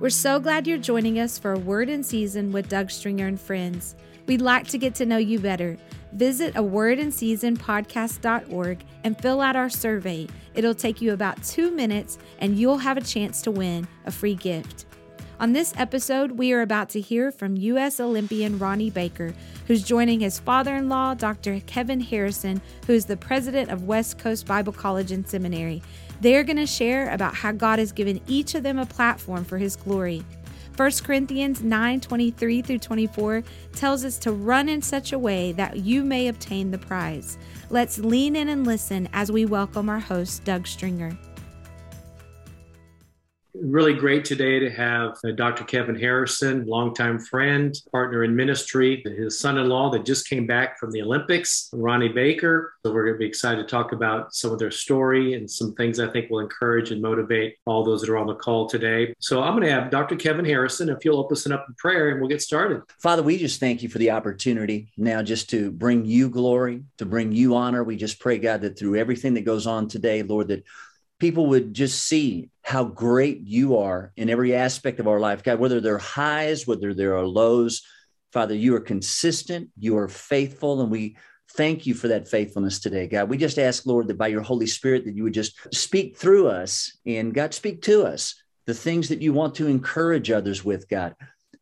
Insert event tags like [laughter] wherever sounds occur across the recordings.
We're so glad you're joining us for a word in season with Doug Stringer and friends. We'd like to get to know you better. Visit a word in season podcast.org and fill out our survey. It'll take you about two minutes and you'll have a chance to win a free gift. On this episode, we are about to hear from U.S. Olympian Ronnie Baker, who's joining his father in law, Dr. Kevin Harrison, who is the president of West Coast Bible College and Seminary. They're going to share about how God has given each of them a platform for his glory. 1 Corinthians 9 23 through 24 tells us to run in such a way that you may obtain the prize. Let's lean in and listen as we welcome our host, Doug Stringer really great today to have uh, Dr. Kevin Harrison, longtime friend, partner in ministry, his son in law that just came back from the Olympics, Ronnie Baker. So we're going to be excited to talk about some of their story and some things I think will encourage and motivate all those that are on the call today. So I'm going to have Dr. Kevin Harrison, if you'll open us up in prayer and we'll get started. Father, we just thank you for the opportunity now just to bring you glory, to bring you honor. We just pray, God, that through everything that goes on today, Lord, that people would just see how great you are in every aspect of our life, God, whether they're highs, whether there are lows. Father, you are consistent, you are faithful, and we thank you for that faithfulness today, God. We just ask, Lord, that by your Holy Spirit, that you would just speak through us and God, speak to us the things that you want to encourage others with, God.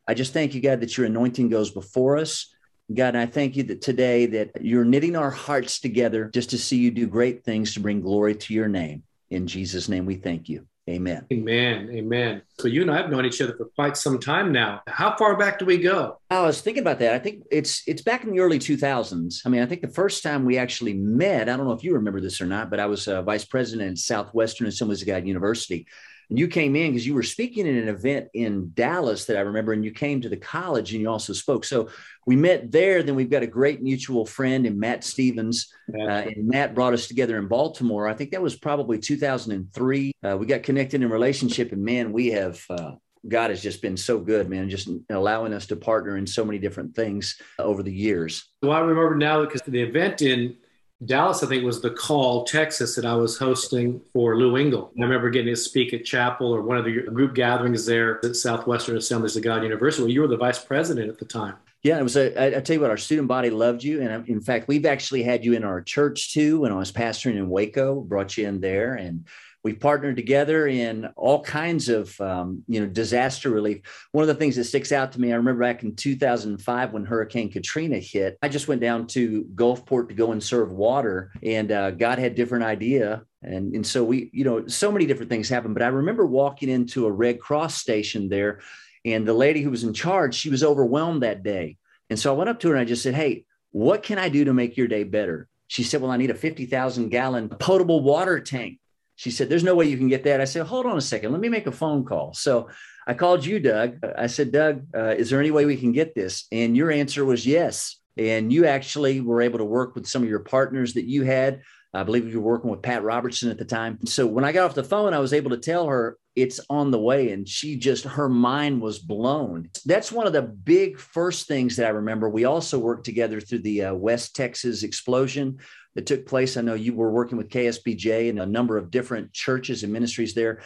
I just thank you, God, that your anointing goes before us. God, I thank you that today that you're knitting our hearts together just to see you do great things to bring glory to your name. In Jesus' name, we thank you. Amen. Amen. Amen. So you and I have known each other for quite some time now. How far back do we go? Oh, I was thinking about that. I think it's it's back in the early 2000s. I mean, I think the first time we actually met, I don't know if you remember this or not, but I was a vice president at Southwestern Assemblies of God University. And you came in because you were speaking at an event in Dallas that I remember, and you came to the college and you also spoke. So we met there. Then we've got a great mutual friend in Matt Stevens, uh, and Matt brought us together in Baltimore. I think that was probably 2003. Uh, we got connected in relationship, and man, we have. Uh, God has just been so good, man, just allowing us to partner in so many different things over the years. Well, I remember now because the event in Dallas, I think, was the call, Texas, that I was hosting for Lou Engle. I remember getting to speak at chapel or one of the group gatherings there at Southwestern Assemblies of God University. Well, you were the vice president at the time. Yeah, it was. A, I, I tell you what, our student body loved you, and uh, in fact, we've actually had you in our church too. When I was pastoring in Waco, brought you in there, and We've partnered together in all kinds of, um, you know, disaster relief. One of the things that sticks out to me, I remember back in 2005 when Hurricane Katrina hit, I just went down to Gulfport to go and serve water, and uh, God had different idea. And, and so we, you know, so many different things happened. But I remember walking into a Red Cross station there, and the lady who was in charge, she was overwhelmed that day. And so I went up to her and I just said, Hey, what can I do to make your day better? She said, Well, I need a 50,000 gallon potable water tank. She said, There's no way you can get that. I said, Hold on a second. Let me make a phone call. So I called you, Doug. I said, Doug, uh, is there any way we can get this? And your answer was yes. And you actually were able to work with some of your partners that you had. I believe you were working with Pat Robertson at the time. So when I got off the phone, I was able to tell her it's on the way. And she just, her mind was blown. That's one of the big first things that I remember. We also worked together through the uh, West Texas explosion that took place. I know you were working with KSBJ and a number of different churches and ministries there.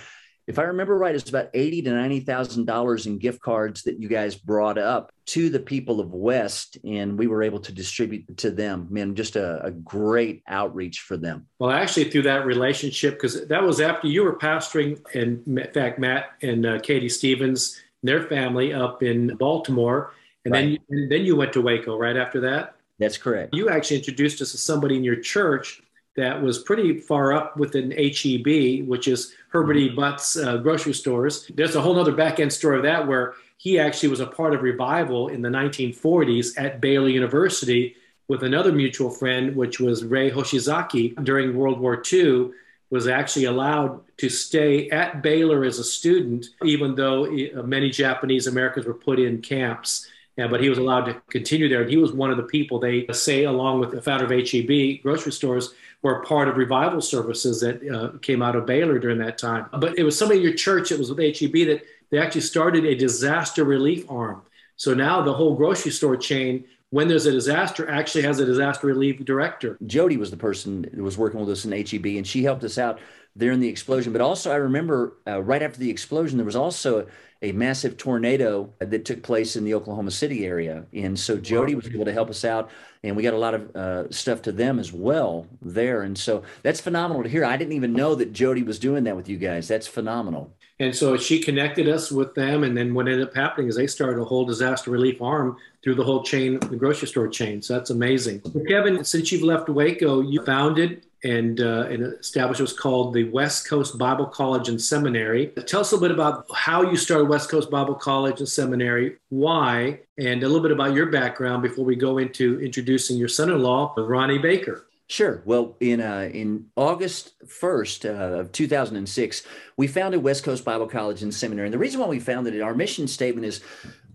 If I remember right, it's about eighty to ninety thousand dollars in gift cards that you guys brought up to the people of West, and we were able to distribute to them. Man, just a, a great outreach for them. Well, actually, through that relationship, because that was after you were pastoring, and in fact, Matt and uh, Katie Stevens, and their family up in Baltimore, and right. then you, and then you went to Waco right after that. That's correct. You actually introduced us to somebody in your church that was pretty far up with an HEB, which is Herbert E. Mm-hmm. Butt's uh, grocery stores. There's a whole other back end story of that where he actually was a part of revival in the 1940s at Baylor University with another mutual friend, which was Ray Hoshizaki during World War II, was actually allowed to stay at Baylor as a student, even though uh, many Japanese Americans were put in camps. Yeah, but he was allowed to continue there. And he was one of the people they say, along with the founder of HEB grocery stores, were part of revival services that uh, came out of Baylor during that time. But it was somebody in your church that was with HEB that they actually started a disaster relief arm. So now the whole grocery store chain when there's a disaster, actually has a disaster relief director. Jody was the person that was working with us in HEB, and she helped us out there in the explosion. But also, I remember uh, right after the explosion, there was also a, a, massive tornado that took place in the Oklahoma City area. And so Jody was able to help us out, and we got a lot of uh, stuff to them as well there. And so that's phenomenal to hear. I didn't even know that Jody was doing that with you guys. That's phenomenal. And so she connected us with them. And then what ended up happening is they started a whole disaster relief arm through the whole chain, the grocery store chain. So that's amazing. Kevin, since you've left Waco, you founded and, uh, and established what's called the West Coast Bible College and Seminary. Tell us a little bit about how you started West Coast Bible College and Seminary, why, and a little bit about your background before we go into introducing your son-in-law, Ronnie Baker. Sure. Well, in uh, in August first uh, of two thousand and six, we founded West Coast Bible College and Seminary. And the reason why we founded it, our mission statement is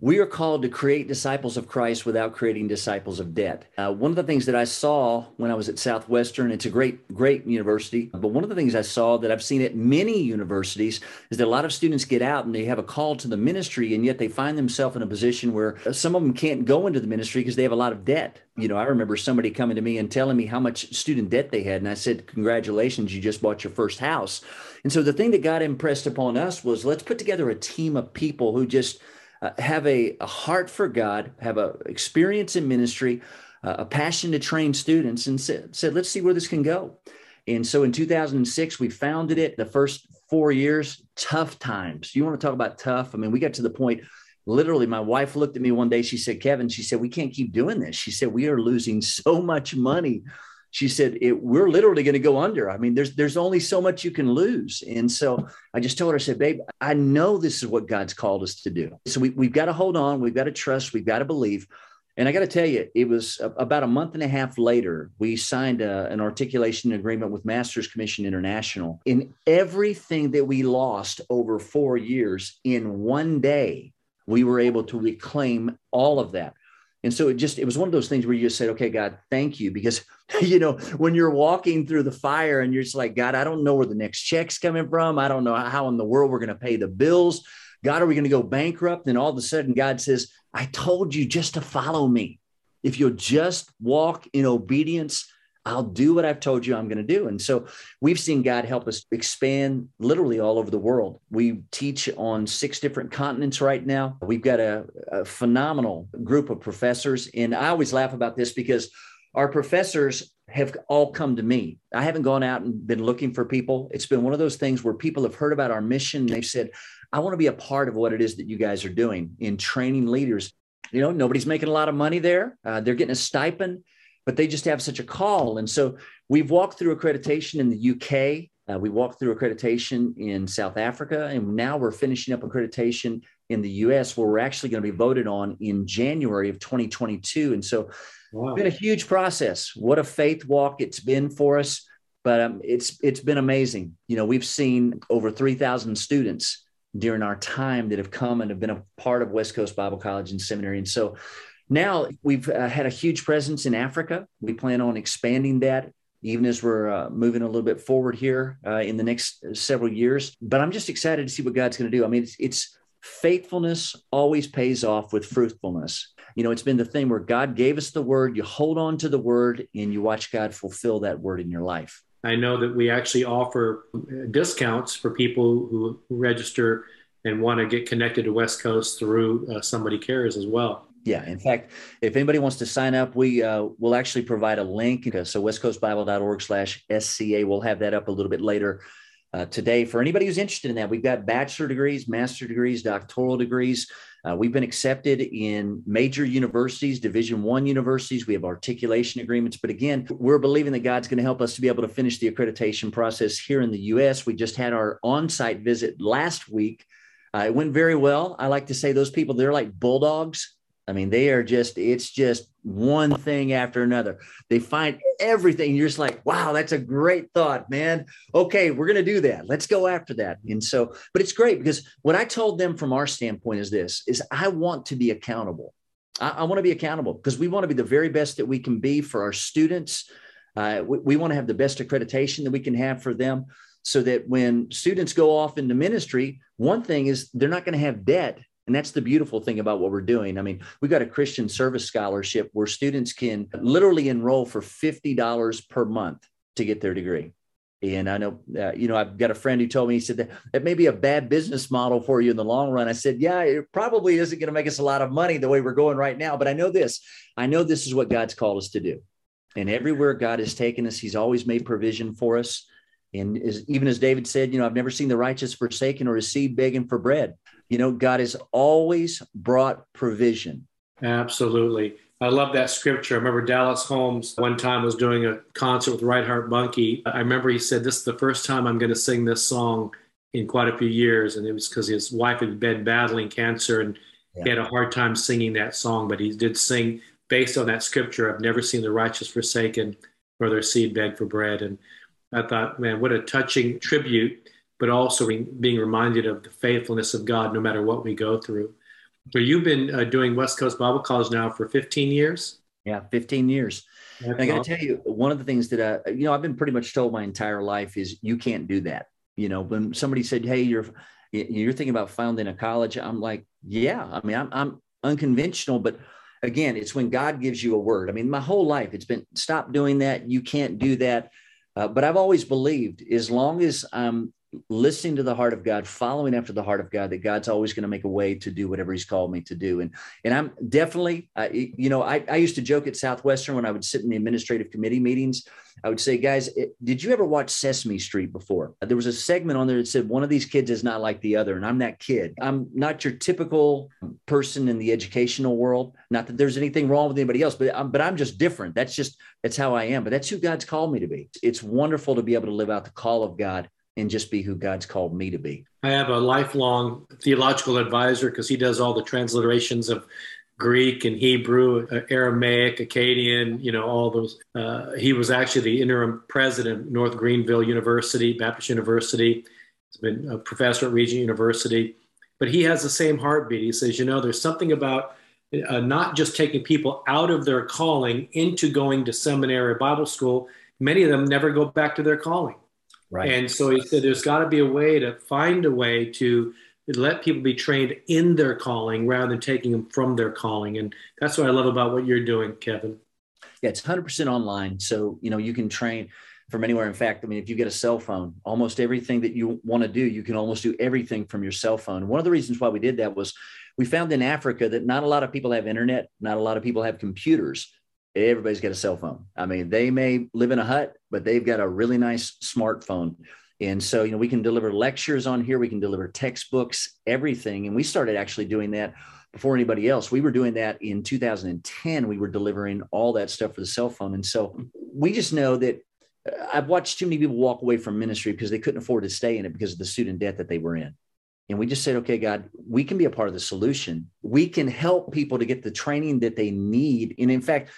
we are called to create disciples of Christ without creating disciples of debt. Uh, one of the things that I saw when I was at Southwestern, it's a great, great university, but one of the things I saw that I've seen at many universities is that a lot of students get out and they have a call to the ministry, and yet they find themselves in a position where some of them can't go into the ministry because they have a lot of debt. You know, I remember somebody coming to me and telling me how much student debt they had, and I said, Congratulations, you just bought your first house. And so the thing that God impressed upon us was let's put together a team of people who just uh, have a, a, heart for God, have a experience in ministry, uh, a passion to train students, and said, said, let's see where this can go. And so in 2006, we founded it. The first four years, tough times. You want to talk about tough? I mean, we got to the point. Literally, my wife looked at me one day. She said, Kevin, she said, we can't keep doing this. She said, we are losing so much money she said we're literally going to go under. I mean there's there's only so much you can lose. And so i just told her i said babe i know this is what god's called us to do. So we, we've got to hold on we've got to trust we've got to believe. And i got to tell you it was about a month and a half later we signed a, an articulation agreement with masters commission international. In everything that we lost over four years in one day we were able to reclaim all of that. And so it just it was one of those things where you just said, okay, God, thank you. Because [laughs] you know, when you're walking through the fire and you're just like, God, I don't know where the next check's coming from. I don't know how in the world we're going to pay the bills. God, are we going to go bankrupt? And all of a sudden, God says, I told you just to follow me. If you'll just walk in obedience, I'll do what I've told you I'm going to do. And so we've seen God help us expand literally all over the world. We teach on six different continents right now. We've got a, a, phenomenal group of professors. And I always laugh about this because our professors have all come to me. I haven't gone out and been looking for people. It's been one of those things where people have heard about our mission. They've said, I want to be a part of what it is that you guys are doing in training leaders. You know, nobody's making a lot of money there. Uh, they're getting a stipend but they just have such a call. And so we've walked through accreditation in the UK. Uh, we walked through accreditation in South Africa, and now we're finishing up accreditation in the US, where we're actually going to be voted on in January of 2022. And so wow. it's been a huge process. What a faith walk it's been for us. But um, it's it's been amazing. You know, we've seen over 3,000 students during our time that have come and have been a part of West Coast Bible College and Seminary. And so now we've uh, had a huge presence in Africa. We plan on expanding that even as we're uh, moving a little bit forward here uh, in the next several years. But I'm just excited to see what God's going to do. I mean, it's, it's, faithfulness always pays off with fruitfulness. You know, it's been the thing where God gave us the word, you hold on to the word, and you watch God fulfill that word in your life. I know that we actually offer discounts for people who register and want to get connected to West Coast through uh, Somebody Cares as well. Yeah. In fact, if anybody wants to sign up, we uh, will actually provide a link. So westcoastbible.org slash SCA. We'll have that up a little bit later uh, today for anybody who's interested in that. We've got bachelor degrees, master degrees, doctoral degrees. Uh, we've been accepted in major universities, Division One universities. We have articulation agreements, but again, we're believing that God's going to help us to be able to finish the accreditation process here in the U.S. We just had our on-site visit last week. Uh, it went very well. I like to say those people they're like bulldogs I mean, they are just, it's just one thing after another. They find everything. You're just like, wow, that's a great thought, man. Okay, we're going to do that. Let's go after that. And so, but it's great because what I told them from our standpoint is this, is I want to be accountable. I, I want to be accountable because we want to be the very best that we can be for our students. Uh, we, we want to have the best accreditation that we can have for them so that when students go off into ministry, one thing is they're not going to have debt And that's the beautiful thing about what we're doing. I mean, we got a Christian service scholarship where students can literally enroll for $50 per month to get their degree. And I know, uh, you know, I've got a friend who told me, he said that that may be a bad business model for you in the long run. I said, yeah, it probably isn't going to make us a lot of money the way we're going right now. But I know this, I know this is what God's called us to do. And everywhere God has taken us, he's always made provision for us. And as, even as David said, you know, I've never seen the righteous forsaken or his seed begging for bread. You know, God has always brought provision. Absolutely. I love that scripture. I remember Dallas Holmes one time was doing a concert with Reinhard Bonnke. I remember he said, This is the first time I'm going to sing this song in quite a few years. And it was because his wife had been battling cancer and yeah. he had a hard time singing that song, but he did sing based on that scripture. I've never seen the righteous forsaken or their seed beg for bread. And I thought, man, what a touching tribute but also being reminded of the faithfulness of God no matter what we go through. So you've been uh, doing West Coast Bible College now for 15 years? Yeah, 15 years. I got to tell you, one of the things that I, you know, I've been pretty much told my entire life is you can't do that. You know, when somebody said, "Hey, you're you're thinking about founding a college," I'm like, "Yeah." I mean, I'm I'm unconventional, but again, it's when God gives you a word. I mean, my whole life it's been stop doing that. You can't do that. Uh, but I've always believed as long as I'm listening to the heart of God, following after the heart of God, that God's always going to make a way to do whatever He's called me to do. And and I'm definitely, uh, you know, I, I used to joke at Southwestern when I would sit in the administrative committee meetings. I would say, guys, it, did you ever watch Sesame Street before? There was a segment on there that said one of these kids is not like the other, and I'm that kid. I'm not your typical person in the educational world. Not that there's anything wrong with anybody else, but I'm, but I'm just different. That's just that's how I am. But that's who God's called me to be. It's wonderful to be able to live out the call of God and just be who God's called me to be. I have a lifelong theological advisor because he does all the transliterations of Greek and Hebrew, uh, Aramaic, Akkadian, you know, all those. Uh, he was actually the interim president of North Greenville University, Baptist University. He's been a professor at Regent University. But he has the same heartbeat. He says, you know, there's something about uh, not just taking people out of their calling into going to seminary or Bible school. Many of them never go back to their calling. Right. And so he said there's got to be a way to find a way to let people be trained in their calling rather than taking them from their calling. And that's what I love about what you're doing, Kevin. Yeah, it's 100% online. So, you know, you can train from anywhere. In fact, I mean, if you get a cell phone, almost everything that you want to do, you can almost do everything from your cell phone. One of the reasons why we did that was we found in Africa that not a lot of people have internet, not a lot of people have computers everybody's got a cell phone. I mean, they may live in a hut, but they've got a really nice smartphone. And so, you know, we can deliver lectures on here, we can deliver textbooks, everything. And we started actually doing that before anybody else. We were doing that in 2010. We were delivering all that stuff for the cell phone. And so we just know that uh, I've watched too many people walk away from ministry because they couldn't afford to stay in it because of the student debt that they were in. And we just said, okay, God, we can be a part of the solution. We can help people to get the training that they need. And in fact,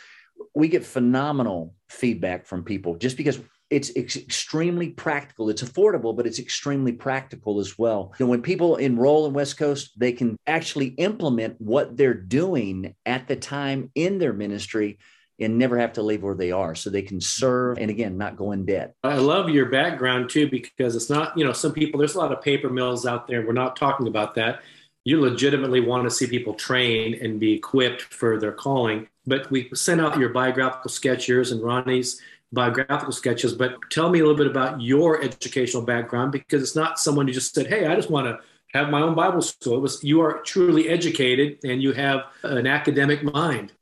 we get phenomenal feedback from people just because it's, it's, extremely practical. It's affordable, but it's extremely practical as well. And when people enroll in West Coast, they can actually implement what they're doing at the time in their ministry and never have to leave where they are. So they can serve and again not go in debt. I love your background too because it's not you know some people there's a lot of paper mills out there. We're not talking about that. You legitimately want to see people train and be equipped for their calling but we sent out your biographical sketch, yours and Ronnie's biographical sketches. But tell me a little bit about your educational background because it's not someone who just said, "Hey, I just want to have my own Bible school." It was you are truly educated and you have an academic mind.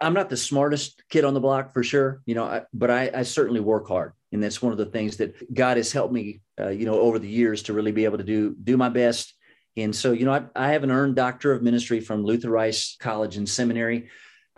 I'm not the smartest kid on the block for sure, you know, I, but I, I, certainly work hard, and that's one of the things that God has helped me, uh, you know, over the years to really be able to do do my best. And so, you know, I, I have an earned doctor of ministry from Luther Rice College and Seminary.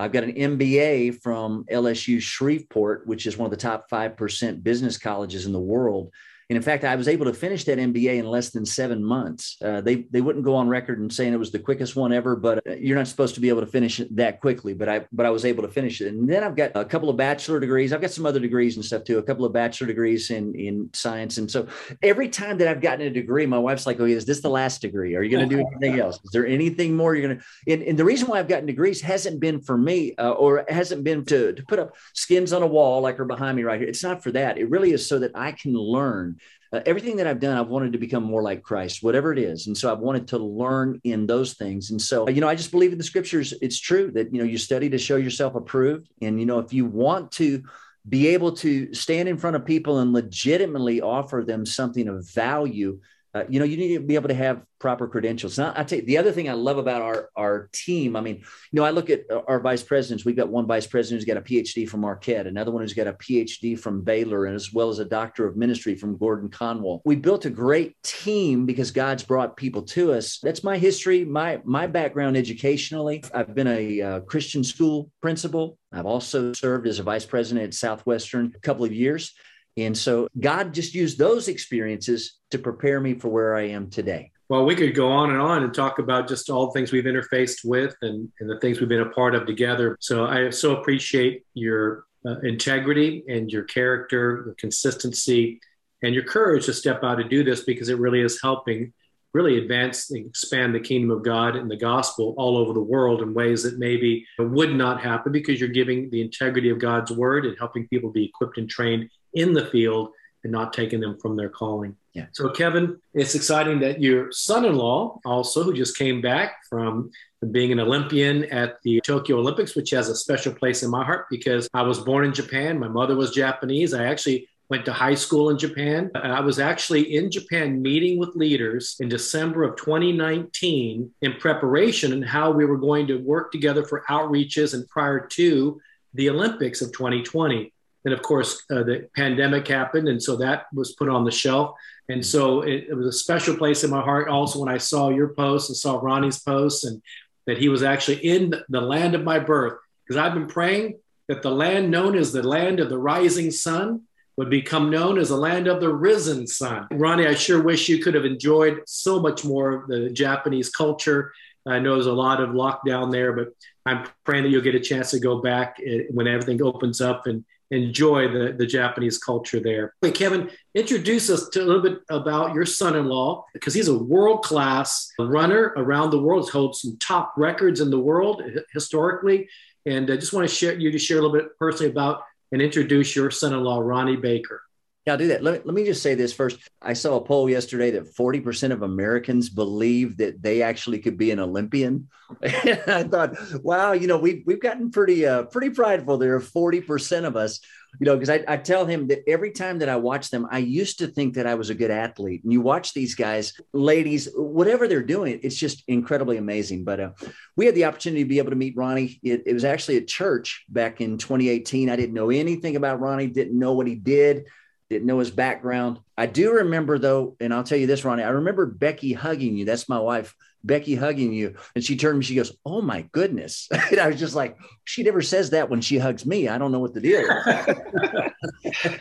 I've got an MBA from LSU Shreveport, which is one of the top 5% business colleges in the world. And in fact, I was able to finish that MBA in less than seven months. Uh, they they wouldn't go on record and saying it was the quickest one ever, but uh, you're not supposed to be able to finish it that quickly. But I but I was able to finish it. And then I've got a couple of bachelor degrees. I've got some other degrees and stuff too. A couple of bachelor degrees in in science. And so every time that I've gotten a degree, my wife's like, "Oh, is this the last degree? Are you going to do [laughs] anything else? Is there anything more you're going to?" And, and the reason why I've gotten degrees hasn't been for me, uh, or hasn't been to to put up skins on a wall like are behind me right here. It's not for that. It really is so that I can learn uh, everything that I've done, I've wanted to become more like Christ, whatever it is. And so I've wanted to learn in those things. And so, you know, I just believe in the scriptures. It's true that, you know, you study to show yourself approved. And, you know, if you want to be able to stand in front of people and legitimately offer them something of value, uh, you know, you need to be able to have proper credentials. Now, I tell you, the other thing I love about our our team. I mean, you know, I look at our vice presidents. We've got one vice president who's got a PhD from Marquette, another one who's got a PhD from Baylor, and as well as a doctor of ministry from Gordon Conwell. We built a great team because God's brought people to us. That's my history, my my background educationally. I've been a uh, Christian school principal. I've also served as a vice president at Southwestern a couple of years. And so God just used those experiences to prepare me for where I am today. Well, we could go on and on and talk about just all the things we've interfaced with and, and the things we've been a part of together. So I so appreciate your uh, integrity and your character, your consistency, and your courage to step out to do this because it really is helping really advance and expand the kingdom of God and the gospel all over the world in ways that maybe would not happen because you're giving the integrity of God's word and helping people be equipped and trained in the field and not taking them from their calling. Yeah. So, Kevin, it's exciting that your son in law, also, who just came back from being an Olympian at the Tokyo Olympics, which has a special place in my heart because I was born in Japan. My mother was Japanese. I actually went to high school in Japan. I was actually in Japan meeting with leaders in December of 2019 in preparation and how we were going to work together for outreaches and prior to the Olympics of 2020. And of course, uh, the pandemic happened, and so that was put on the shelf. And so it, it, was a special place in my heart. Also, when I saw your post and saw Ronnie's post, and that he was actually in the land of my birth, because I've been praying that the land known as the land of the rising sun would become known as the land of the risen sun. Ronnie, I sure wish you could have enjoyed so much more of the Japanese culture. I know there's a lot of lockdown there, but I'm praying that you'll get a chance to go back eh, when everything opens up and enjoy the, the Japanese culture there. Hey, Kevin, introduce us to a little bit about your son-in-law because he's a world-class runner around the world. Holds some top records in the world historically, and I just want to share you to share a little bit personally about and introduce your son-in-law, Ronnie Baker. Yeah, I'll do that. Let me, let me just say this first. I saw a poll yesterday that 40% of Americans believe that they actually could be an Olympian. [laughs] I thought, wow, you know, we've, we've gotten pretty, uh, pretty prideful. There are 40% of us, you know, because I, I tell him that every time that I watch them, I used to think that I was a good athlete. And you watch these guys, ladies, whatever they're doing, it's just incredibly amazing. But uh, we had the opportunity to be able to meet Ronnie. It, it was actually at church back in 2018. I didn't know anything about Ronnie, didn't know what he did didn't know his background. I do remember though, and I'll tell you this, Ronnie, I remember Becky hugging you. That's my wife, Becky hugging you. And she turned to me, she goes, Oh my goodness. [laughs] and I was just like, she never says that when she hugs me. I don't know what the deal is. [laughs]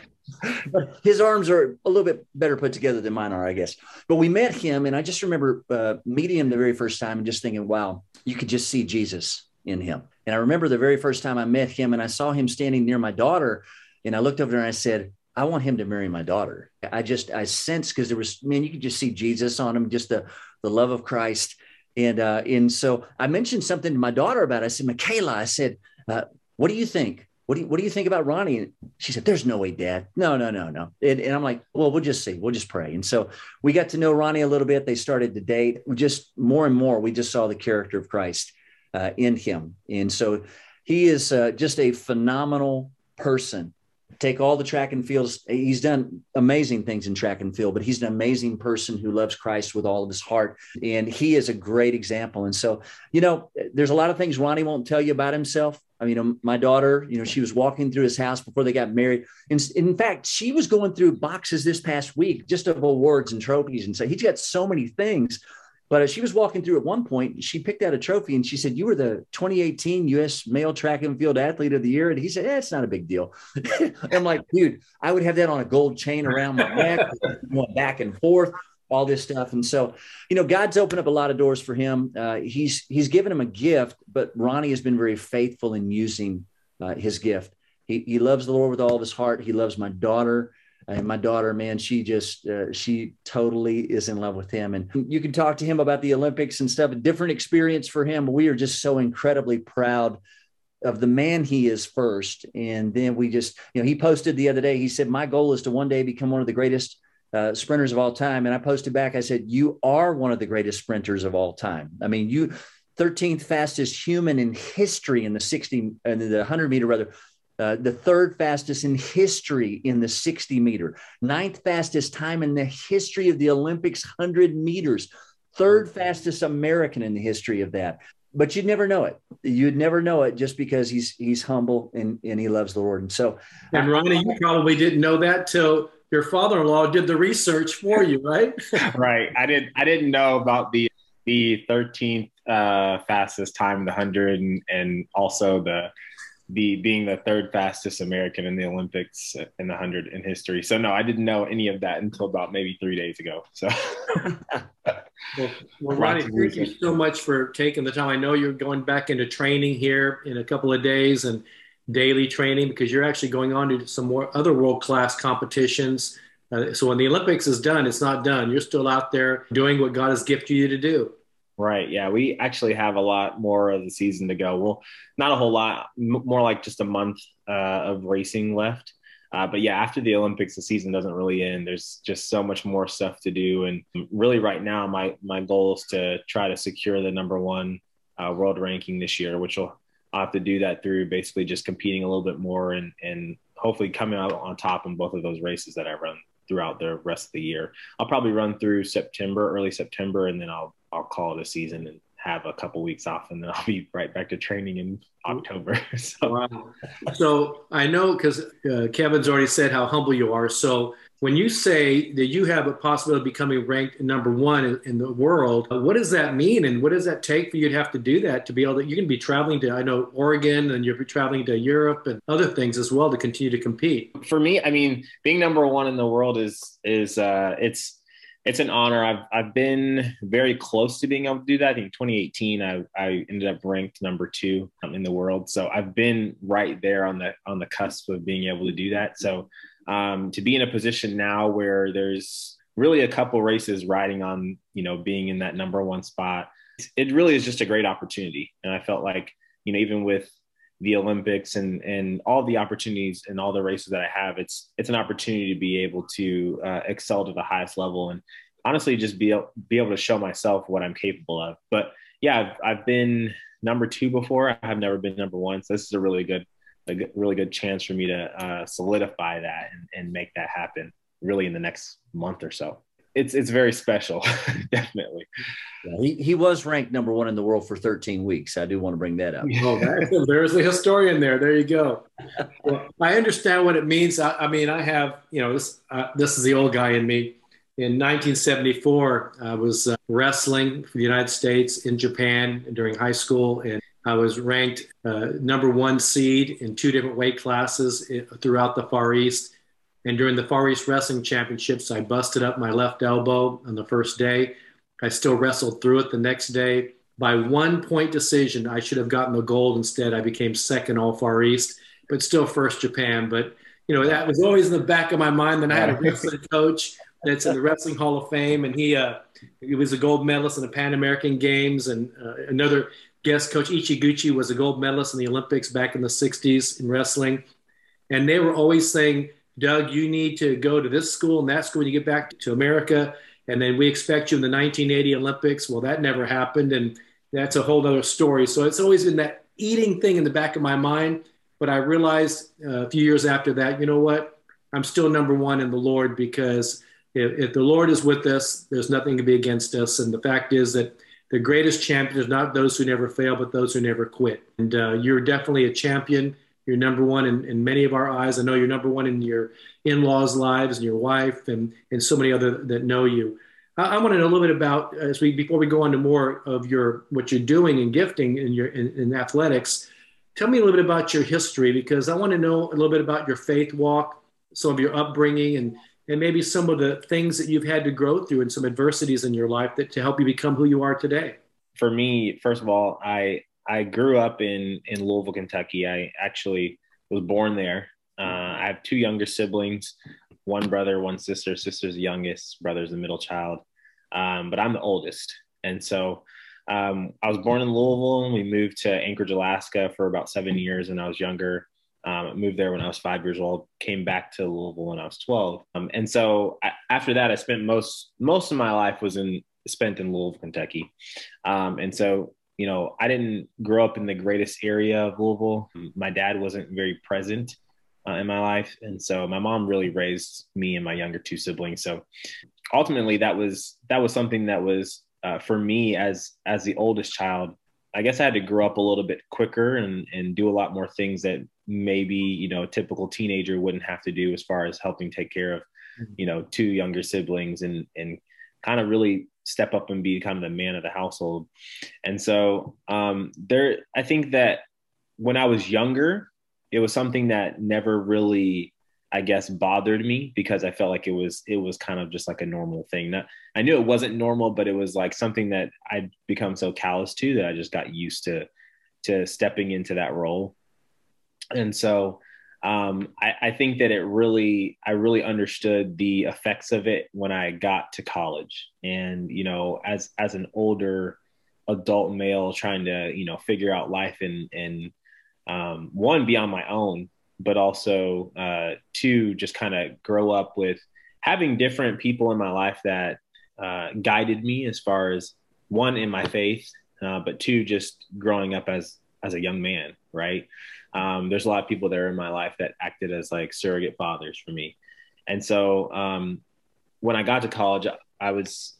but his arms are a little bit better put together than mine are, I guess. But we met him, and I just remember uh, meeting him the very first time and just thinking, wow, you could just see Jesus in him. And I remember the very first time I met him, and I saw him standing near my daughter, and I looked over there and I said, I want him to marry my daughter. I just I sense because there was man, you could just see Jesus on him, just the the love of Christ. And uh, and so I mentioned something to my daughter about. It. I said, Michaela, I said, uh, what do you think? What do you what do you think about Ronnie? And she said, There's no way, Dad. No, no, no, no. And, and I'm like, well, we'll just see. We'll just pray. And so we got to know Ronnie a little bit. They started to date. Just more and more, we just saw the character of Christ uh, in him. And so he is uh, just a phenomenal person take all the track and fields. He's done amazing things in track and field, but he's an amazing person who loves Christ with all of his heart. And he is a great example. And so, you know, there's a lot of things Ronnie won't tell you about himself. I mean, my daughter, you know, she was walking through his house before they got married. And in fact, she was going through boxes this past week just of awards and trophies. And so he's got so many things but as she was walking through at one point, she picked out a trophy and she said, You were the 2018 US male track and field athlete of the year. And he said, eh, It's not a big deal. [laughs] I'm like, Dude, I would have that on a gold chain around my neck, [laughs] going back and forth, all this stuff. And so, you know, God's opened up a lot of doors for him. Uh, he's he's given him a gift, but Ronnie has been very faithful in using uh, his gift. He, he loves the Lord with all of his heart. He loves my daughter and my daughter man she just uh, she totally is in love with him and you can talk to him about the olympics and stuff a different experience for him we are just so incredibly proud of the man he is first and then we just you know he posted the other day he said my goal is to one day become one of the greatest uh, sprinters of all time. And I posted back, I said, You are one of the greatest sprinters of all time. I mean, you 13th fastest human in history in the 60 and the 100 meter rather. Uh, the third fastest in history in the 60 meter, ninth fastest time in the history of the Olympics 100 meters, third fastest American in the history of that. But you'd never know it. You'd never know it just because he's he's humble and, and he loves the Lord. And so, and Ronnie, you probably didn't know that till your father-in-law did the research for you, right? [laughs] [laughs] right. I didn't. I didn't know about the the 13th uh, fastest time in the hundred, and, and also the the being the third fastest American in the Olympics in the hundred in history. So no, I didn't know any of that until about maybe three days ago. So. [laughs] well, [laughs] well Ronnie, thank you so much for taking the time. I know you're going back into training here in a couple of days, and daily training because you're actually going on to some more other world class competitions. Uh, so when the Olympics is done, it's not done. You're still out there doing what God has gifted you to do. Right. Yeah. We actually have a lot more of the season to go. Well, not a whole lot, m- more like just a month uh, of racing left. Uh, but yeah, after the Olympics, the season doesn't really end. There's just so much more stuff to do. And really, right now, my my goal is to try to secure the number one uh, world ranking this year, which will I'll have to do that through basically just competing a little bit more and and hopefully coming out on top in both of those races that I run throughout the rest of the year. I'll probably run through September, early September, and then I'll I'll call it a season and have a couple weeks off, and then I'll be right back to training in October. [laughs] so. Wow. so I know because uh, Kevin's already said how humble you are. So when you say that you have a possibility of becoming ranked number one in, in, the world, uh, what does that mean? And what does that take for you to have to do that to be able to, you can be traveling to, I know, Oregon and you're traveling to Europe and other things as well to continue to compete. For me, I mean, being number one in the world is, is, uh, it's, it's an honor. I've, I've been very close to being able to do that. I think 2018, I, I ended up ranked number two in the world. So I've been right there on the, on the cusp of being able to do that. So um, to be in a position now where there's really a couple races riding on you know being in that number one spot it really is just a great opportunity. And i felt like you know even with the olympics and and all the opportunities and all the races that i have it's it's an opportunity to be able to uh, excel to the highest level and honestly just be, be able to show myself what i'm capable of. But yeah I've, I've been number two before. I've never been number one. So this is a really good a good, really good chance for me to uh, solidify that and, and make that happen really in the next month or so. It's it's very special, [laughs] definitely. Yeah, he, he was ranked number one in the world for 13 weeks. I do want to bring that up. Oh, there's the historian there. There you go. [laughs] Well, I understand what it means. I, I mean, I have you know this uh, this is the old guy in me. In 1974, I was uh, wrestling for the United States in Japan during high school, and I was ranked uh, number one seed in two different weight classes throughout the Far East. And during the Far East Wrestling Championships, I busted up my left elbow on the first day. I still wrestled through it the next day. By one point decision, I should have gotten the gold. Instead, I became second all Far East, but still first Japan. But, you know, that was always in the back of my mind. Then I had a wrestling coach that's in the Wrestling Hall of Fame, and he, uh, he was a gold medalist in the Pan American Games and uh, another guest coach Ichiguchi was a gold medalist in the Olympics back in the 60s in wrestling. And they were always saying, Doug, you need to go to this school and that school when you get back to America. And then we expect you in the 1980 Olympics. Well, that never happened. And that's a whole other story. So it's always been that eating thing in the back of my mind. But I realized uh, a few years after that, you know what? I'm still number one in the Lord because if, if the Lord is with us, there's nothing to be against us. And the fact is that the greatest champions are not those who never fail, but those who never quit. And uh, you're definitely a champion. You're number one in, in many of our eyes. I know you're number one in your in-laws' lives and your wife and, and so many other that know you. I, I want to know a little bit about as we before we go on to more of your what you're doing and gifting in your in, in athletics. Tell me a little bit about your history because I want to know a little bit about your faith walk, some of your upbringing, and and maybe some of the things that you've had to grow through and some adversities in your life that to help you become who you are today? For me, first of all, I I grew up in in Louisville, Kentucky. I actually was born there. Uh, I have two younger siblings, one brother, one sister. Sister's the youngest, brother's the middle child, um, but I'm the oldest. And so um, I was born in Louisville, and we moved to Anchorage, Alaska, for about seven years when I was younger. Um, moved there when I was five years old. Came back to Louisville when I was twelve. Um, and so I, after that, I spent most most of my life was in spent in Louisville, Kentucky. Um, and so you know, I didn't grow up in the greatest area of Louisville. My dad wasn't very present uh, in my life, and so my mom really raised me and my younger two siblings. So ultimately, that was that was something that was uh, for me as as the oldest child I guess I had to grow up a little bit quicker and and do a lot more things that maybe you know a typical teenager wouldn't have to do as far as helping take care of mm-hmm. you know two younger siblings and and kind of really step up and be kind of the man of the household. And so um, there, I think that when I was younger, it was something that never really I guess bothered me because I felt like it was it was kind of just like a normal thing. Not, I knew it wasn't normal, but it was like something that I'd become so callous to that I just got used to to stepping into that role. And so um, I, I think that it really I really understood the effects of it when I got to college. And you know, as as an older adult male trying to you know figure out life and and um, one be on my own but also uh, to just kind of grow up with having different people in my life that uh, guided me as far as one in my faith, uh, but two just growing up as as a young man. Right? Um, there's a lot of people there in my life that acted as like surrogate fathers for me, and so um, when I got to college, I was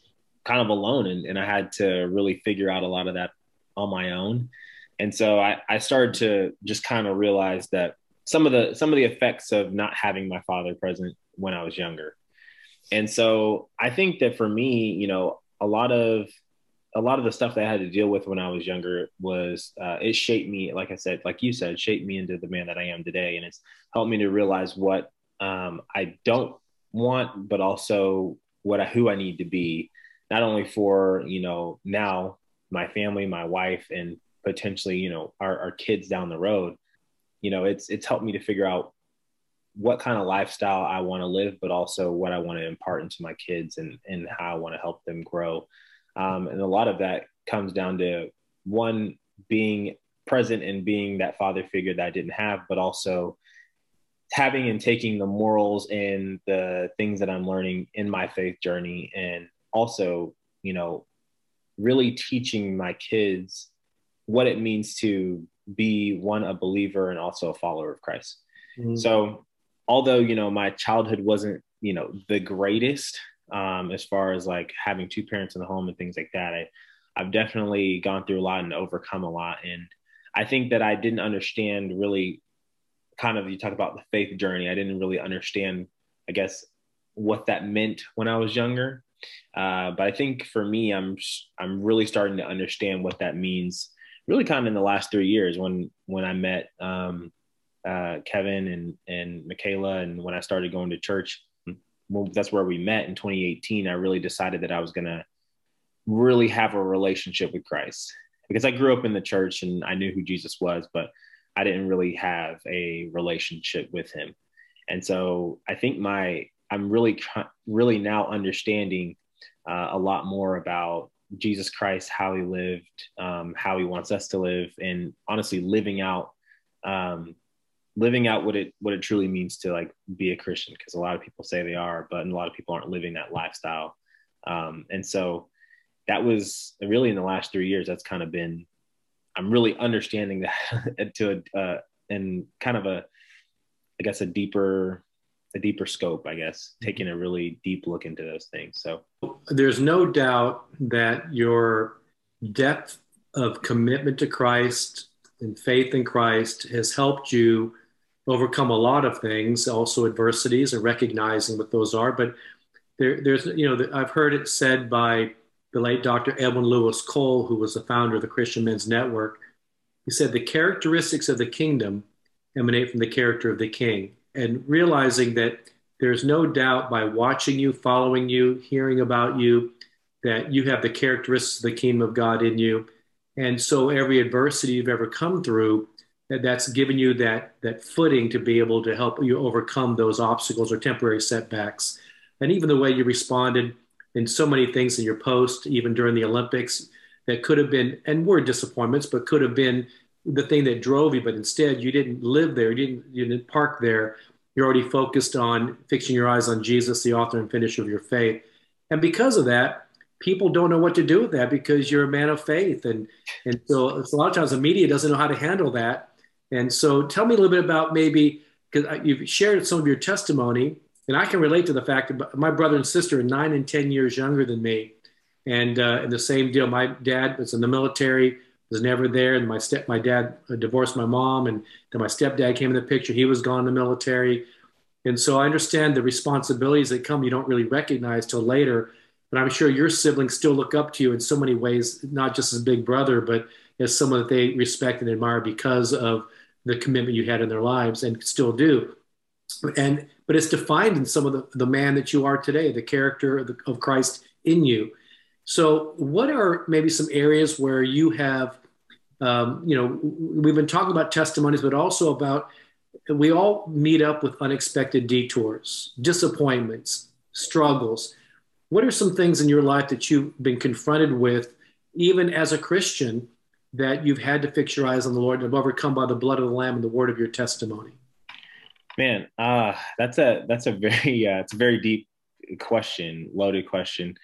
kind of alone, and, and I had to really figure out a lot of that on my own. And so I, I started to just kind of realize that some of the some of the effects of not having my father present when I was younger. And so I think that for me, you know, a lot of a lot of the stuff that I had to deal with when I was younger was uh, it shaped me, like I said, like you said, shaped me into the man that I am today, and it's helped me to realize what um, I don't want, but also what I, who I need to be, not only for you know now my family, my wife, and potentially you know our, our kids down the road, you know, it's it's helped me to figure out what kind of lifestyle I want to live, but also what I want to impart into my kids and and how I want to help them grow. Um, and a lot of that comes down to one being present and being that father figure that I didn't have, but also having and taking the morals and the things that I'm learning in my faith journey, and also, you know, really teaching my kids what it means to be one a believer and also a follower of Christ. Mm-hmm. So although you know my childhood wasn't you know the greatest um, as far as like having two parents in the home and things like that, I I've definitely gone through a lot and overcome a lot. And I think that I didn't understand really kind of you talk about the faith journey. I didn't really understand, I guess, what that meant when I was younger. Uh, but I think for me, I'm I'm really starting to understand what that means really kind of in the last three years when when I met um, uh, Kevin and and Michaela, and when I started going to church. Well, that's where we met in 2018. I really decided that I was gonna really have a relationship with Christ because I grew up in the church and I knew who Jesus was, but I didn't really have a relationship with him. And so I think my I'm really really now understanding uh, a lot more about Jesus Christ, how he lived, um, how he wants us to live, and honestly, living out, um, living out what it what it truly means to like be a Christian. Because a lot of people say they are, but a lot of people aren't living that lifestyle. Um, and so that was really in the last three years. That's kind of been I'm really understanding that [laughs] to a uh, and kind of a I guess a deeper a deeper scope, I guess, mm-hmm. taking a really deep look into those things. So there's no doubt that your depth of commitment to Christ and faith in Christ has helped you overcome a lot of things, also adversities and recognizing what those are. But there, there's, you know, I've heard it said by the late Dr. Edwin Louis Cole, who was the founder of the Christian Men's Network. He said the characteristics of the kingdom emanate from the character of the king and realizing that there's no doubt by watching you, following you, hearing about you, that you have the characteristics of the kingdom of God in you. And so every adversity you've ever come through, that that's given you that that footing to be able to help you overcome those obstacles or temporary setbacks. And even the way you responded in so many things in your post, even during the Olympics, that could have been and were disappointments, but could have been the thing that drove you, but instead you didn't live there, you didn't you didn't park there. You're already focused on fixing your eyes on Jesus, the author and finisher of your faith. And because of that, people don't know what to do with that because you're a man of faith. And and so a lot of times the media doesn't know how to handle that. And so tell me a little bit about maybe because you've shared some of your testimony, and I can relate to the fact that my brother and sister are nine and ten years younger than me, and uh, and the same deal. My dad was in the military was never there. And my step, my dad uh, divorced my mom, and then my stepdad came in the picture. He was gone in the military, and so I understand the responsibilities that come you don't really recognize till later. But I'm sure your siblings still look up to you in so many ways, not just as big brother, but as someone that they respect and admire because of the commitment you had in their lives and still do. And but it's defined in some of the, the man that you are today, the character of, the, of Christ in you. So, what are maybe some areas where you have um, you know, we've been talking about testimonies, but also about we all meet up with unexpected detours, disappointments, struggles. What are some things in your life that you've been confronted with, even as a Christian, that you've had to fix your eyes on the Lord and have overcome by the blood of the Lamb and the word of your testimony? Man, uh, that's a that's a very [laughs] uh, it's a very deep question, loaded question.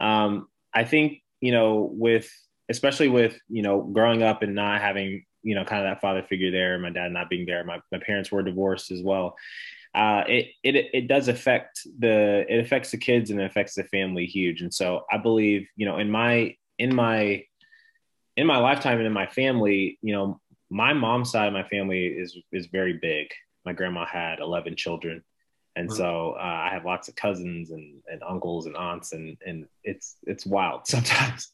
Um, I think you know with especially with you know growing up and not having you know kind of that father figure there my dad not being there my, my parents were divorced as well. Uh, it, it it does affect the it affects the kids and it affects the family huge. And so i believe you know in my in my in my lifetime and in my family you know my mom's side of my family is is very big. My grandma had 11 children. And so uh, I have lots of cousins and, and uncles and aunts, and and it's it's wild [laughs] sometimes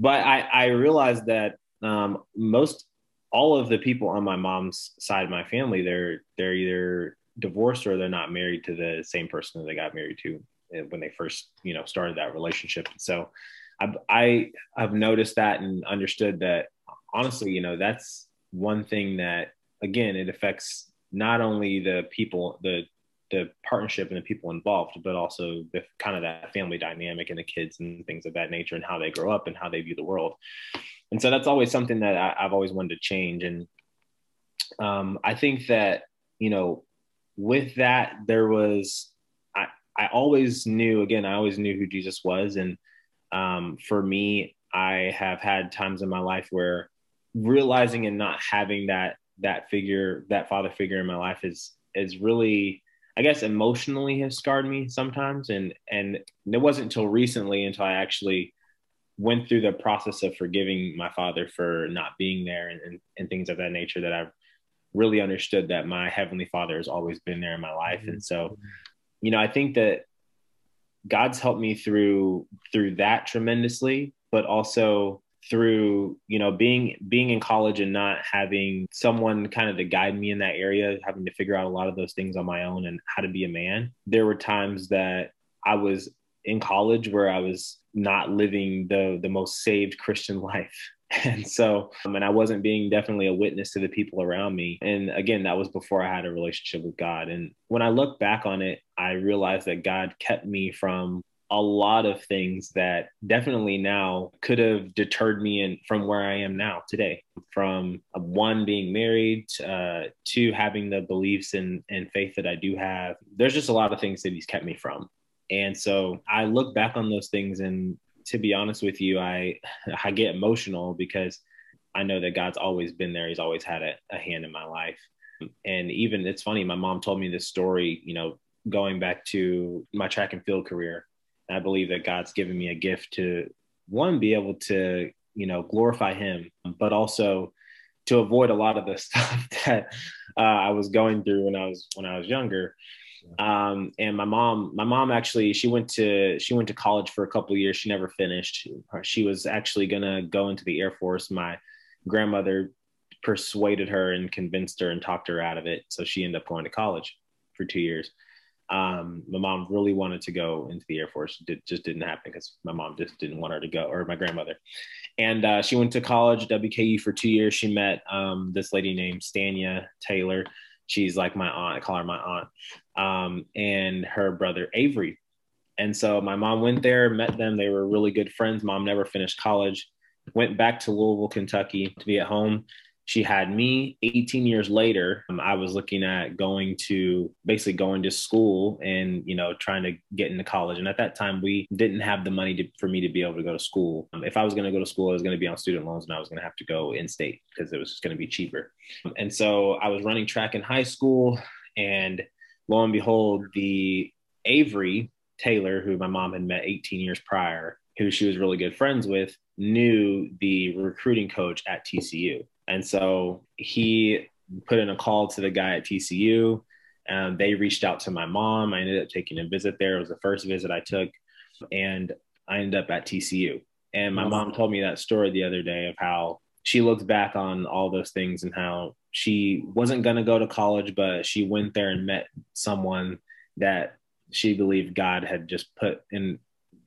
but I, I realized that um, most all of the people on my mom's side of my family, they're they're either divorced or they're not married to the same person that they got married to eh, when they first you know started that relationship. So I've, I have noticed that and understood that honestly, you know, that's one thing that again it affects not only the people the the partnership and the people involved, but also the kind of that family dynamic and the kids and things of that nature and how they grow up and how they view the world. And so that's always something that I, have always wanted to change. And um, I think that, you know, with that, there was, I, I always knew, again, I always knew who Jesus was. And um, for me, I have had times in my life where realizing and not having that, that figure, that father figure in my life is, is really, I guess emotionally has scarred me sometimes. And and it wasn't until recently until I actually went through the process of forgiving my father for not being there and, and, and things of that nature that I've really understood that my heavenly father has always been there in my life. And so, you know, I think that God's helped me through through that tremendously, but also through you know being being in college and not having someone kind of to guide me in that area having to figure out a lot of those things on my own and how to be a man. There were times that i was in college where i was not living the the most saved christian [laughs] life. And so um, and i wasn't being definitely a witness to the people around me. And again that was before i had a relationship with god. And when i look back on it i realized that god kept me from a lot of things that definitely now could have deterred me in, from where I am now today. From uh, one being married uh, to having the beliefs and, and faith that I do have, there's just a lot of things that he's kept me from. And so I look back on those things, and to be honest with you, I [laughs] I get emotional because I know that God's always been there. He's always had a, a hand in my life. And even it's funny, my mom told me this story, you know, going back to my track and field career I believe that God's given me a gift to one be able to you know glorify Him, but also to avoid a lot of the [laughs] stuff that uh, I was going through when I was when I was younger. Um, and my mom, my mom actually, she went to she went to college for a couple years. She never finished. She was actually gonna go into the Air Force. My grandmother persuaded her and convinced her and talked her out of it. So she ended up going to college for two years um, my mom really wanted to go into the Air Force. It just didn't happen because my mom just didn't want her to go, or my grandmother. And uh, she went to college, WKU, for two years. She met um, this lady named Stania Taylor. She's like my aunt. I call her my aunt. Um, and her brother Avery. And so my mom went there, met them. They were really good friends. Mom never finished college. Went back to Louisville, Kentucky to be at home she had me. 18 years later um, i was looking at going to basically going to school and you know trying to get into college. And at that time we didn't have the money to, for me to be able to go to school. Um, if i was going to go to school i was going to be on student loans and i was going to have to go in state because it was just going to be cheaper. And so i was running track in high school and lo and behold the avery taylor who my mom had met 18 years prior who she was really good friends with knew the recruiting coach at tcu and so he put in a call to the guy at TCU. And um, they reached out to my mom. I ended up taking a visit there. It was the first visit I took. And I ended up at TCU. And my mom told me that story the other day of how she looked back on all those things and how she wasn't going to go to college, but she went there and met someone that she believed God had just put in.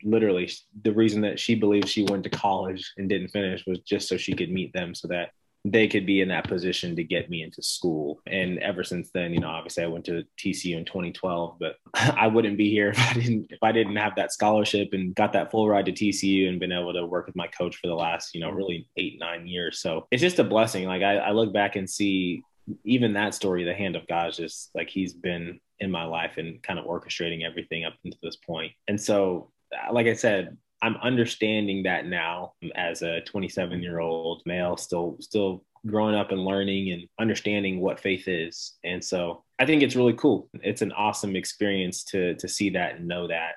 Literally, the reason that she believed she went to college and didn't finish was just so she could meet them so that they could be in that position to get me into school. And ever since then, you know, obviously I went to TCU in 2012, but [laughs] I wouldn't be here [laughs] if I didn't if I didn't have that scholarship and got that full ride to TCU and been able to work with my coach for the last, you know, really eight nine years. So it's just a blessing. Like I, I look back and see even that story, the hand of God is just like He's been in my life and kind of orchestrating everything up into this point. And so, like I said, I'm understanding that now as a 27 year old male, still still growing up and learning and understanding what faith is. And so I think it's really cool. It's an awesome experience to to see that and know that.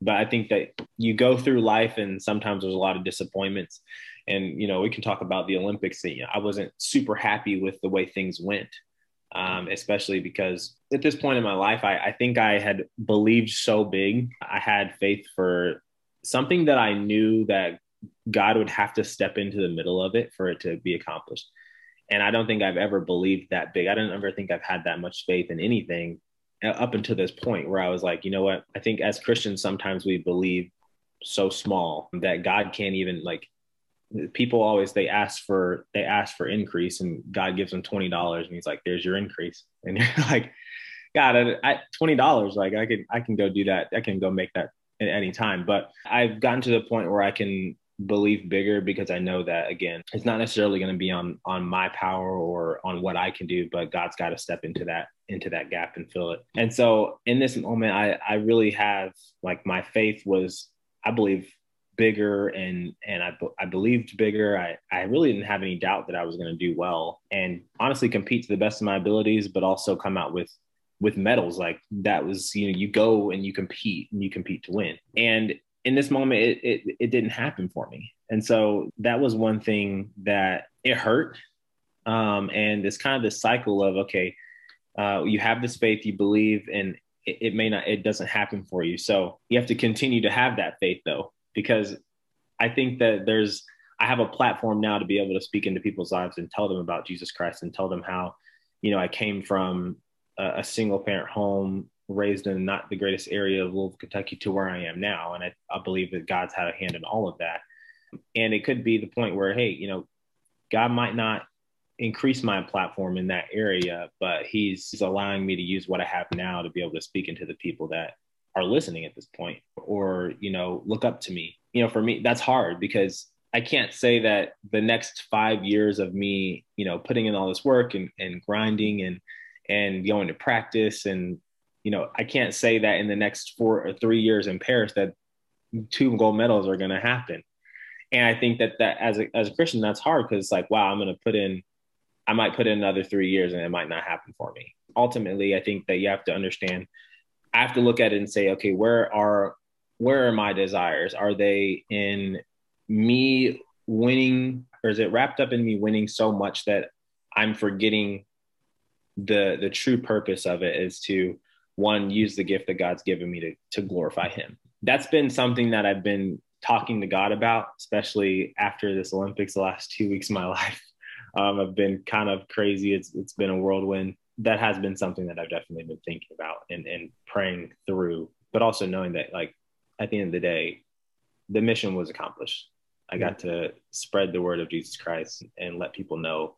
But I think that you go through life and sometimes there's a lot of disappointments. And you know, we can talk about the Olympics thing. I wasn't super happy with the way things went. Um, especially because at this point in my life, I, I think I had believed so big. I had faith for something that I knew that God would have to step into the middle of it for it to be accomplished. And I don't think I've ever believed that big. I don't ever think I've had that much faith in anything uh, up until this point where I was like, you know what? I think as Christians, sometimes we believe so small that God can't even like people always they ask for they ask for increase and God gives them twenty dollars and he's like, there's your increase. [laughs] And you're like, God, at twenty dollars, like I can I can go do that. I can go make that at any time. But I've gotten to the point where I can believe bigger because I know that again, it's not necessarily going to be on on my power or on what I can do, but God's got to step into that into that gap and fill it. And so in this moment, I I really have like my faith was I believe bigger and and I, I believed bigger I, I really didn't have any doubt that i was going to do well and honestly compete to the best of my abilities but also come out with with medals like that was you know you go and you compete and you compete to win. And in this moment it, it, it didn't happen for me. And so that was one thing that it hurt. Um, and it's kind of this cycle of okay uh, you have this faith you believe and it, it may not it doesn't happen for you. So you have to continue to have that faith though because i think that there's i have a platform now to be able to speak into people's lives and tell them about jesus christ and tell them how you know i came from a, single parent home raised in not the greatest area of Louisville, Kentucky to where I am now. And I, I believe that God's had a hand in all of that. And it could be the point where, hey, you know, God might not increase my platform in that area, but he's, he's allowing me to use what I have now to be able to speak into the people that are listening at this point or, you know, look up to me. You know, for me, that's hard because I can't say that the next five years of me, you know, putting in all this work and, and grinding and and going to practice. And you know i can't say that in the next four or three years in paris that two gold medals are going to happen. And i think that that as a, as a christian that's hard because it's like wow i'm going to put in i might put in another three years and it might not happen for me. Ultimately i think that you have to understand i have to look at it and say okay where are where are my desires? Are they in me winning or is it wrapped up in me winning so much that i'm forgetting the the true purpose of it is to one use the gift that God's given me to to glorify Him. That's been something that I've been talking to God about, especially after this Olympics. The last two weeks of my [laughs] life, um, I've been kind of crazy. It's it's been a whirlwind. That has been something that I've definitely been thinking about and and praying through, but also knowing that like at the end of the day, the mission was accomplished. I got to spread the word of Jesus Christ and let people know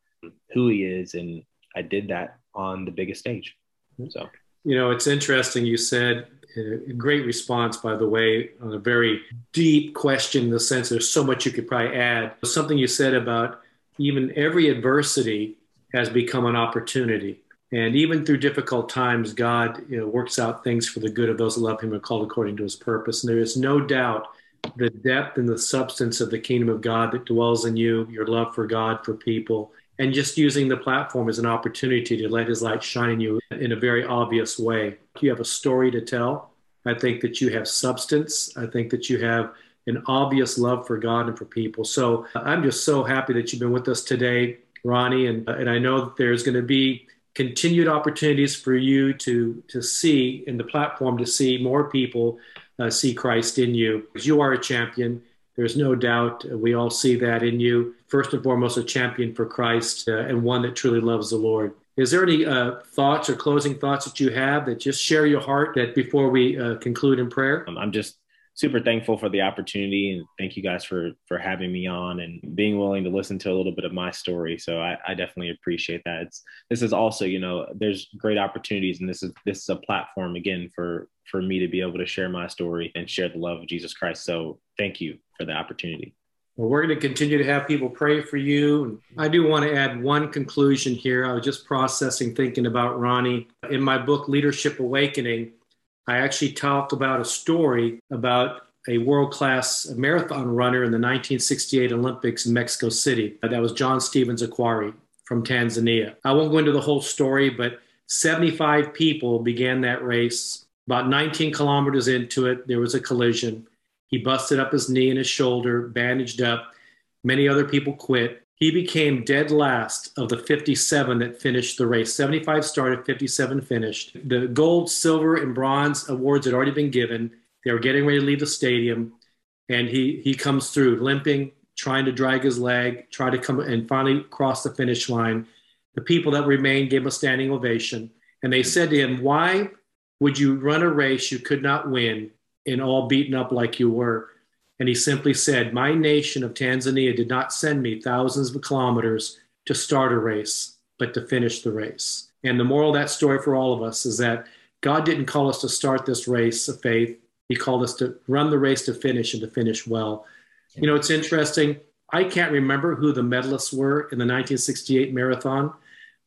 who He is and I did that on the biggest stage. Mm-hmm. So, you know, it's interesting. You said a great response, by the way, on a very deep question in the sense there's so much you could probably add. Something you said about even every adversity has become an opportunity. And even through difficult times, God you know, works out things for the good of those who love Him and called according to His purpose. And there is no doubt the depth and the substance of the kingdom of God that dwells in you, your love for God, for people, and just using the platform as an opportunity to let His light shine in you in a very obvious way. You have a story to tell. I think that you have substance. I think that you have an obvious love for God and for people. So I'm just so happy that you've been with us today, Ronnie. And, and I know that there's going to be continued opportunities for you to, to see in the platform to see more people uh, see Christ in you. You are a champion. There's no doubt. We all see that in you. First and foremost, a champion for Christ uh, and one that truly loves the Lord. Is there any uh, thoughts or closing thoughts that you have that just share your heart that before we uh, conclude in prayer? I'm just super thankful for the opportunity and thank you guys for for having me on and being willing to listen to a little bit of my story so i, I definitely appreciate that it's this is also you know there's great opportunities and this is this is a platform again for for me to be able to share my story and share the love of jesus christ so thank you for the opportunity well, we're going to continue to have people pray for you. I do want to add one conclusion here. I was just processing, thinking about Ronnie. In my book, Leadership Awakening, I actually talked about a story about a world class marathon runner in the 1968 Olympics in Mexico City. That was John Stevens Akhwari from Tanzania. I won't go into the whole story, but 75 people began that race. About 19 kilometers into it, there was a collision. He busted up his knee and his shoulder, bandaged up. Many other people quit. He became dead last of the 57 that finished the race. 75 started, 57 finished. The gold, silver, and bronze awards had already been given. They were getting ready to leave the stadium, and he he comes through limping, trying to drag his leg, try to come and finally cross the finish line. The people that remained gave him a standing ovation, and they said to him, "Why would you run a race you could not win and all beaten up like you were?" And he simply said, My nation of Tanzania did not send me thousands of kilometers to start a race, but to finish the race. And the moral of that story for all of us is that God didn't call us to start this race of faith. He called us to run the race to finish and to finish well. You know, it's interesting. I can't remember who the medalists were in the 1968 marathon,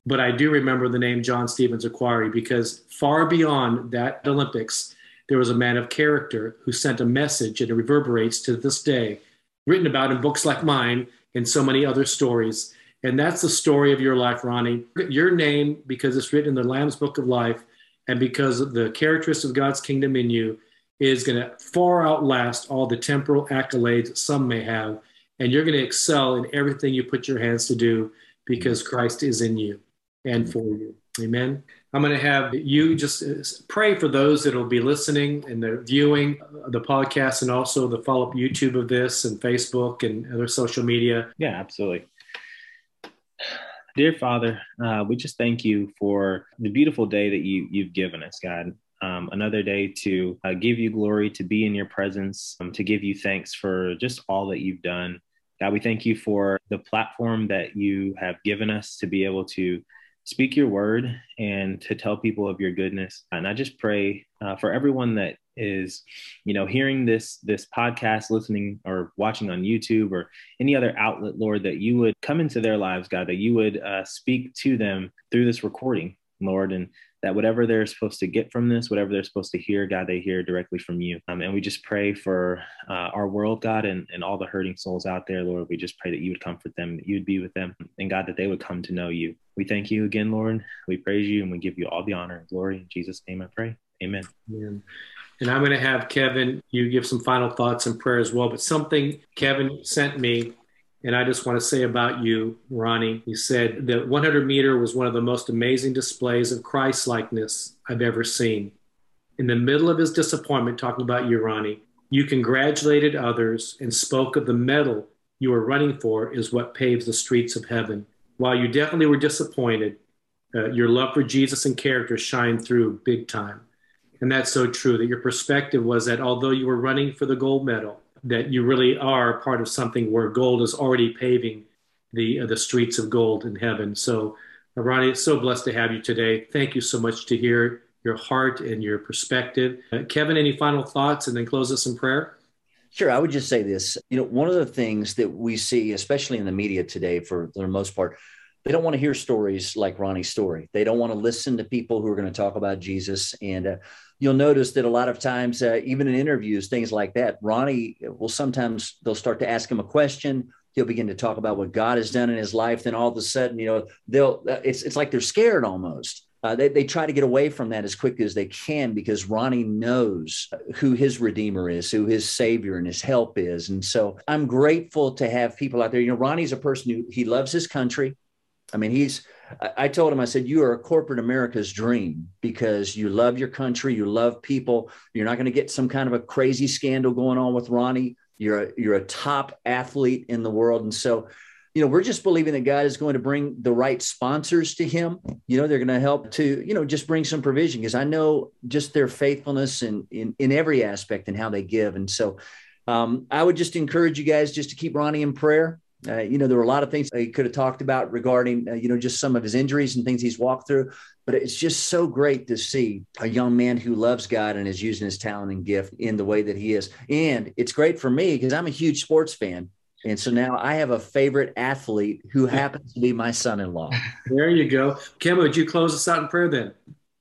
but I do remember the name John Stevens Akhwari because far beyond that Olympics, there was a man of character who sent a message and it reverberates to this day, written about in books like mine and so many other stories. And that's the story of your life, Ronnie. Your name, because it's written in the Lamb's Book of Life, and because of the characteristics of God's kingdom in you, is going to far outlast all the temporal accolades some may have. And you're going to excel in everything you put your hands to do because Christ is in you and for you. Amen. I'm going to have you just uh, pray for those that will be listening and they're viewing the podcast and also the follow up YouTube of this and Facebook and other social media. Yeah, absolutely. Dear Father, uh, we just thank you for the beautiful day that you, you've given us, God. Um, another day to uh, give you glory, to be in your presence, um, to give you thanks for just all that you've done. God, we thank you for the platform that you have given us to be able to speak your word and to tell people of your goodness. And I just pray uh, for everyone that is, you know, hearing this this podcast, listening or watching on YouTube or any other outlet, Lord, that you would come into their lives, God, that you would uh, speak to them through this recording, Lord, and that whatever they're supposed to get from this, whatever they're supposed to hear, God, they hear directly from you. Um, and we just pray for uh, our world, God, and, and all the hurting souls out there, Lord. We just pray that you would comfort them, that you would be with them, and God, that they would come to know you. We thank you again, Lord. We praise you and we give you all the honor and glory. In Jesus' name I pray. Amen. Amen. And I'm going to have Kevin, you give some final thoughts and prayer as well. But something Kevin sent me and I just want to say about you, Ronnie, you said that 100 meter was one of the most amazing displays of Christ likeness I've ever seen. In the middle of his disappointment, talking about you, Ronnie, you congratulated others and spoke of the medal you were running for is what paves the streets of heaven. While you definitely were disappointed, uh, your love for Jesus and character shined through big time. And that's so true that your perspective was that although you were running for the gold medal, that you really are part of something where gold is already paving the uh, the streets of gold in heaven. So, uh, Ronnie, so blessed to have you today. Thank you so much to hear your heart and your perspective. Uh, Kevin, any final thoughts, and then close us in prayer. Sure. I would just say this. You know, one of the things that we see, especially in the media today, for the most part, they don't want to hear stories like Ronnie's story. They don't want to listen to people who are going to talk about Jesus. And uh, you'll notice that a lot of times, uh, even in interviews, things like that, Ronnie will sometimes they'll start to ask him a question. He'll begin to talk about what God has done in his life. Then all of a sudden, you know, they'll uh, it's it's like they're scared almost. Uh, they, they try to get away from that as quickly as they can because Ronnie knows who his Redeemer is, who his Savior and his help is. And so I'm grateful to have people out there. You know, Ronnie's a person who he loves his country. I mean, he's, I told him, I said, you are a corporate America's dream because you love your country, you love people. You're not going to get some kind of a crazy scandal going on with Ronnie. You're a, you're a top athlete in the world. And so, you know, we're just believing that God is going to bring the right sponsors to him. You know, they're going to help to, you know, just bring some provision because I know just their faithfulness in, in, in every aspect and how they give. And so um, I would just encourage you guys just to keep Ronnie in prayer. Uh, you know, there were a lot of things he could have talked about regarding, uh, you know, just some of his injuries and things he's walked through. But it's just so great to see a young man who loves God and is using his talent and gift in the way that he is. And it's great for me because I'm a huge sports fan. And so now I have a favorite athlete who [laughs] happens to be my son in law. There you go. Kim, would you close us out in prayer then?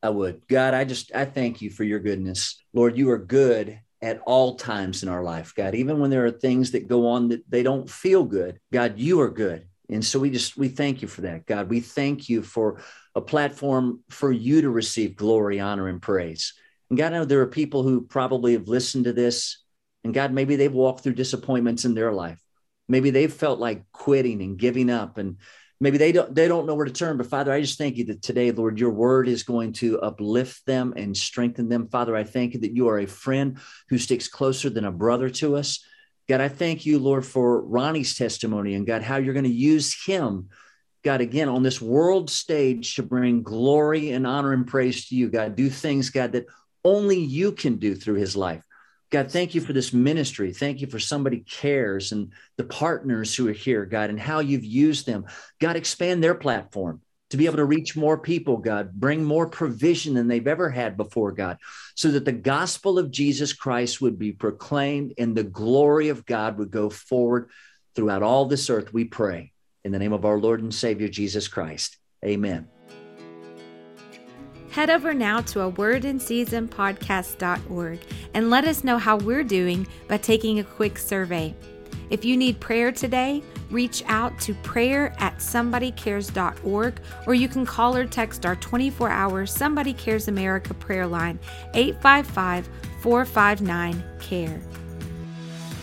I would. God, I just, I thank you for your goodness. Lord, you are good at all times in our life, God. Even when there are things that go on that they don't feel good, God, you are good. And so we just we thank you for that, God. We thank you for a platform for you to receive glory, honor, and praise. And God, I know there are people who probably have listened to this, and God, maybe they've walked through disappointments in their life. Maybe they've felt like quitting and giving up, and maybe they don't they don't know where to turn but father i just thank you that today lord your word is going to uplift them and strengthen them. Father i thank you that you are a friend who sticks closer than a brother to us. God i thank you lord for ronnie's testimony and god how you're going to use him god again on this world stage to bring glory and honor and praise to you. God do things god that only you can do through his life God, thank you for this ministry. Thank you for somebody cares and the partners who are here, God, and how you've used them. God, expand their platform to be able to reach more people, God, bring more provision than they've ever had before, God, so that the gospel of Jesus Christ would be proclaimed and the glory of God would go forward throughout all this earth. We pray in the name of our Lord and Savior, Jesus Christ. Amen. Head over now to a word in season podcast.org and let us know how we're doing by taking a quick survey. If you need prayer today, reach out to prayer at somebodycares.org or you can call or text our 24 hour Somebody Cares America prayer line 855 459 CARE.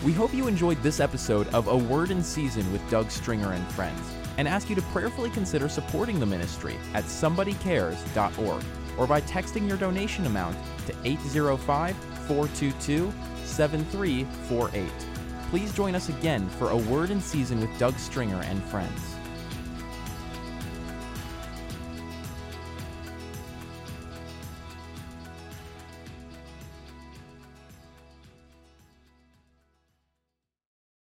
We hope you enjoyed this episode of A Word in Season with Doug Stringer and Friends and ask you to prayerfully consider supporting the ministry at somebodycares.org or by texting your donation amount to 805 422 7348. Please join us again for A Word in Season with Doug Stringer and friends.